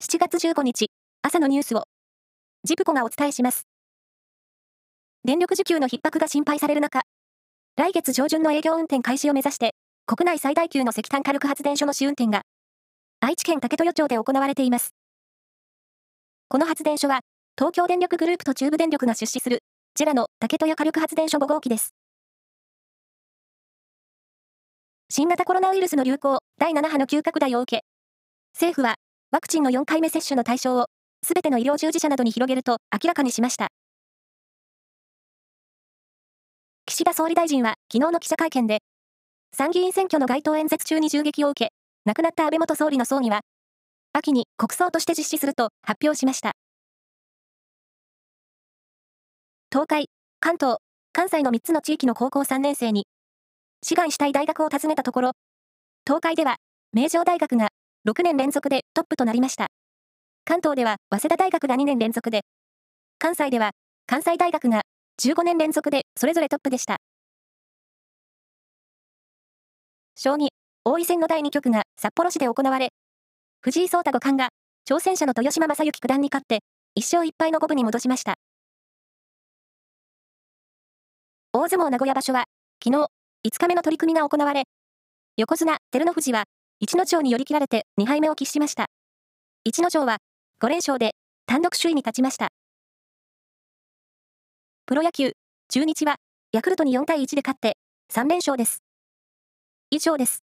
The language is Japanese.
7月15日、朝のニュースを、ジプコがお伝えします。電力需給の逼迫が心配される中、来月上旬の営業運転開始を目指して、国内最大級の石炭火力発電所の試運転が、愛知県竹豊町で行われています。この発電所は、東京電力グループと中部電力が出資する、ジェラの竹豊火力発電所5号機です。新型コロナウイルスの流行、第7波の急拡大を受け、政府は、ワクチンの4回目接種の対象を、すべての医療従事者などに広げると明らかにしました。岸田総理大臣は、昨日の記者会見で、参議院選挙の街頭演説中に銃撃を受け、亡くなった安倍元総理の葬儀は、秋に国葬として実施すると発表しました。東海、関東、関西の3つの地域の高校3年生に志願したい大学を訪ねたところ、東海では、名城大学が6年連続でトップとなりました。関東では、早稲田大学が2年連続で、関西では、関西大学が15年連続でそれぞれトップでした。将棋、王位戦の第2局が札幌市で行われ、藤井聡太五冠が挑戦者の豊島将之九段に勝って、1勝1敗の五分に戻しました。大相撲名古屋場所は、昨日、5日目の取り組みが行われ、横綱、照ノ富士は、一ノ城に寄り切られて2敗目を喫しました。一ノ城は、5連勝で、単独首位に立ちました。プロ野球、中日は、ヤクルトに4対1で勝って、3連勝です。以上です。